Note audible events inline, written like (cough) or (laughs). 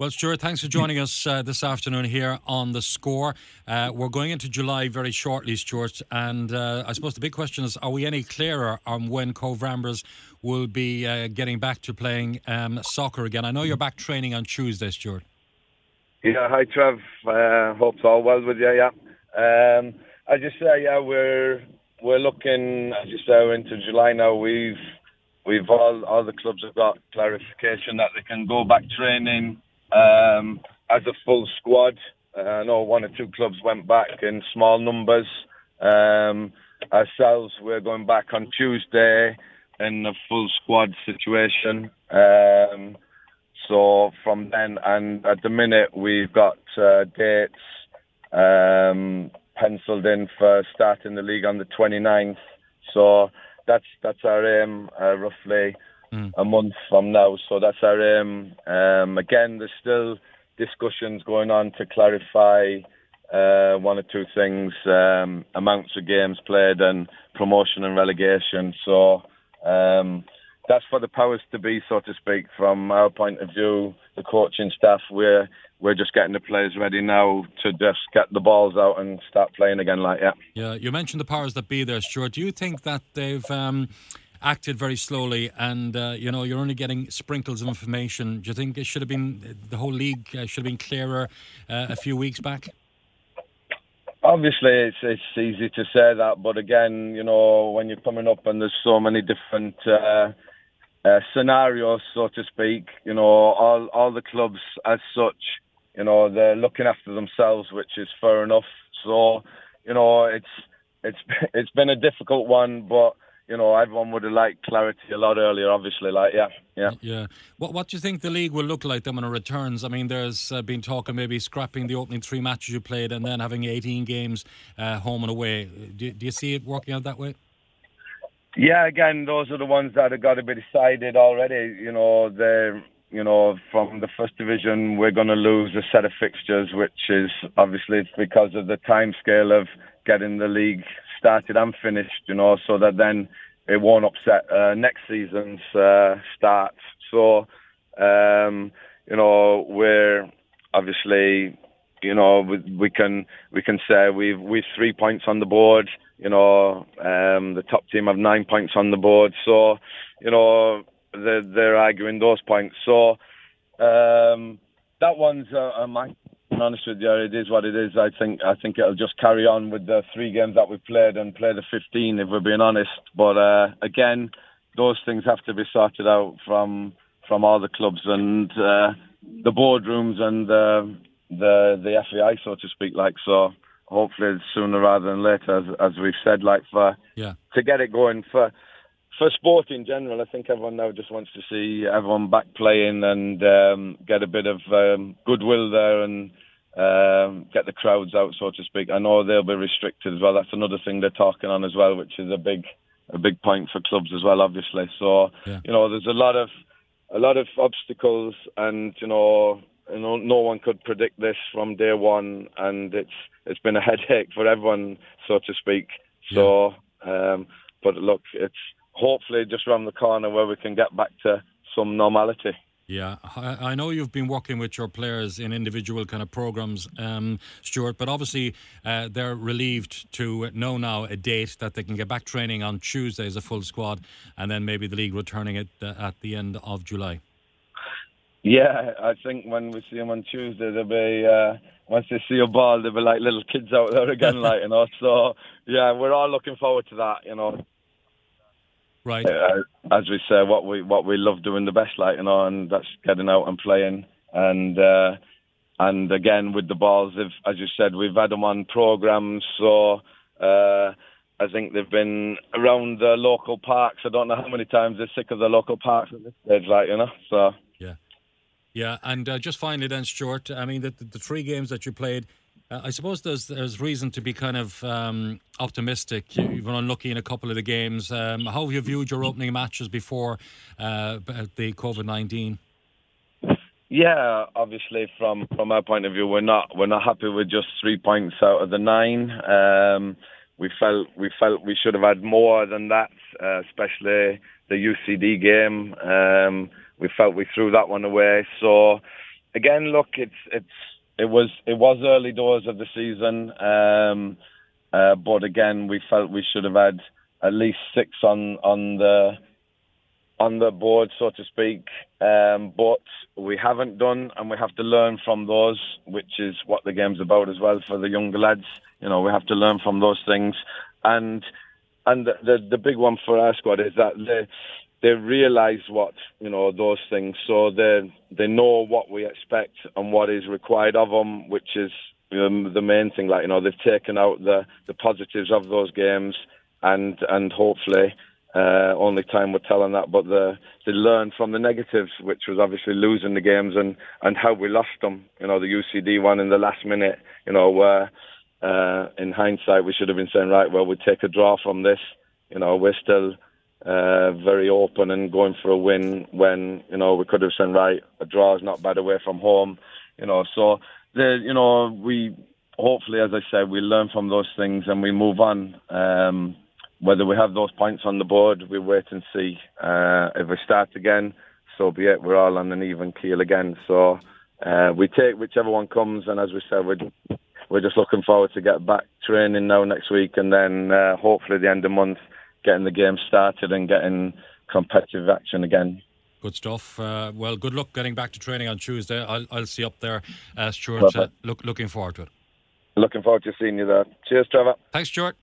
Well, Stuart, thanks for joining us uh, this afternoon here on The Score. Uh, we're going into July very shortly, Stuart, and uh, I suppose the big question is are we any clearer on when Cobh Ramblers will be uh, getting back to playing um, soccer again? I know you're back training on Tuesday, Stuart. Yeah, hi, Trev. Uh, hope it's all well with you, yeah. Um, just say, yeah, we're we're looking, as you say, into July now. We've we've all all the clubs have got clarification that they can go back training um, as a full squad. Uh, I know one or two clubs went back in small numbers. Um, ourselves, we're going back on Tuesday in a full squad situation. Um, so from then, and at the minute, we've got uh, dates um, penciled in for starting the league on the 29th. So that's that's our aim, uh, roughly mm. a month from now. So that's our aim. Um, again, there's still discussions going on to clarify uh, one or two things, um, amounts of games played and promotion and relegation. So um, that's for the powers to be, so to speak. From our point of view, the coaching staff, we're we're just getting the players ready now to just get the balls out and start playing again. Like yeah. Yeah, you mentioned the powers that be there, Stuart. Do you think that they've um, acted very slowly, and uh, you know you're only getting sprinkles of information. Do you think it should have been the whole league uh, should have been clearer uh, a few weeks back? Obviously, it's it's easy to say that, but again, you know, when you're coming up and there's so many different uh, uh, scenarios, so to speak, you know, all all the clubs as such, you know, they're looking after themselves, which is fair enough. So, you know, it's it's (laughs) it's been a difficult one, but you know, everyone would have liked clarity a lot earlier, obviously. Like, yeah, yeah. Yeah. What What do you think the league will look like then when it returns? I mean, there's uh, been talk of maybe scrapping the opening three matches you played and then having 18 games uh, home and away. Do, do you see it working out that way? Yeah, again, those are the ones that have got to be decided already. You know, they're you know, from the first division, we're going to lose a set of fixtures, which is obviously because of the time scale of getting the league started and finished, you know, so that then it won't upset uh, next season's uh, start. So, um, you know, we're obviously, you know, we, we can we can say we've we've three points on the board. You know, um, the top team have nine points on the board. So, you know, they're, they're arguing those points. So, um, that one's a, a honest with you, it is what it is. I think I think it'll just carry on with the three games that we've played and play the 15 if we're being honest. But uh, again, those things have to be sorted out from from all the clubs and uh, the boardrooms and uh, the the FAI, so to speak. Like so, hopefully sooner rather than later, as, as we've said, like for yeah. to get it going for for sport in general, I think everyone now just wants to see everyone back playing and um, get a bit of um, goodwill there and um, get the crowds out, so to speak. I know they'll be restricted as well. That's another thing they're talking on as well, which is a big a big point for clubs as well, obviously. So yeah. you know, there's a lot of a lot of obstacles, and you know, you know, no one could predict this from day one, and it's it's been a (laughs) headache for everyone, so to speak. So, yeah. um, but look, it's hopefully just around the corner where we can get back to some normality. Yeah, I know you've been working with your players in individual kind of programs, um, Stuart, but obviously uh, they're relieved to know now a date that they can get back training on Tuesday as a full squad, and then maybe the league returning it uh, at the end of July. Yeah, I think when we see them on Tuesday, they'll be uh, once they see a ball, they'll be like little kids out there again, (laughs) like you know. So yeah, we're all looking forward to that, you know. Right. Uh, as we say, what we what we love doing the best, like you know, and that's getting out and playing. And uh, and again with the balls, if, as you said, we've had them on programs, so uh, I think they've been around the local parks. I don't know how many times they're sick of the local parks at this stage, like you know. So yeah. Yeah, and uh, just finally, then, Stuart. I mean, the, the three games that you played. Uh, I suppose there's there's reason to be kind of um, optimistic. You've been unlucky in a couple of the games. Um, how have you viewed your opening matches before uh, the COVID nineteen? Yeah, obviously from from our point of view, we're not we're not happy with just three points out of the nine. Um, we felt we felt we should have had more than that, uh, especially the UCD game. Um, we felt we threw that one away. So again, look, it's it's it was it was early doors of the season, um, uh, but again, we felt we should have had at least six on on the on the board, so to speak. Um, but we haven't done, and we have to learn from those, which is what the game's about as well for the younger lads. You know, we have to learn from those things, and and the the, the big one for our squad is that they they realise what you know those things, so they they know what we expect and what is required of them, which is um, the main thing. Like you know, they've taken out the the positives of those games, and and hopefully uh, only time will tell on that, but the, they learned from the negatives, which was obviously losing the games and, and how we lost them. You know, the UCD one in the last minute, you know, where uh, in hindsight we should have been saying, right, well, we take a draw from this. You know, we're still uh, very open and going for a win when, you know, we could have said, right, a draw is not bad away from home. You know, so, the, you know, we hopefully, as I said, we learn from those things and we move on. Um, whether we have those points on the board, we wait and see. Uh, if we start again, so be it. We're all on an even keel again. So uh, we take whichever one comes, and as we said, we're we're just looking forward to get back training now next week, and then uh, hopefully the end of month, getting the game started and getting competitive action again. Good stuff. Uh, well, good luck getting back to training on Tuesday. I'll, I'll see up there, uh, Stuart. Uh, look, looking forward to it. Looking forward to seeing you there. Cheers, Trevor. Thanks, Stuart.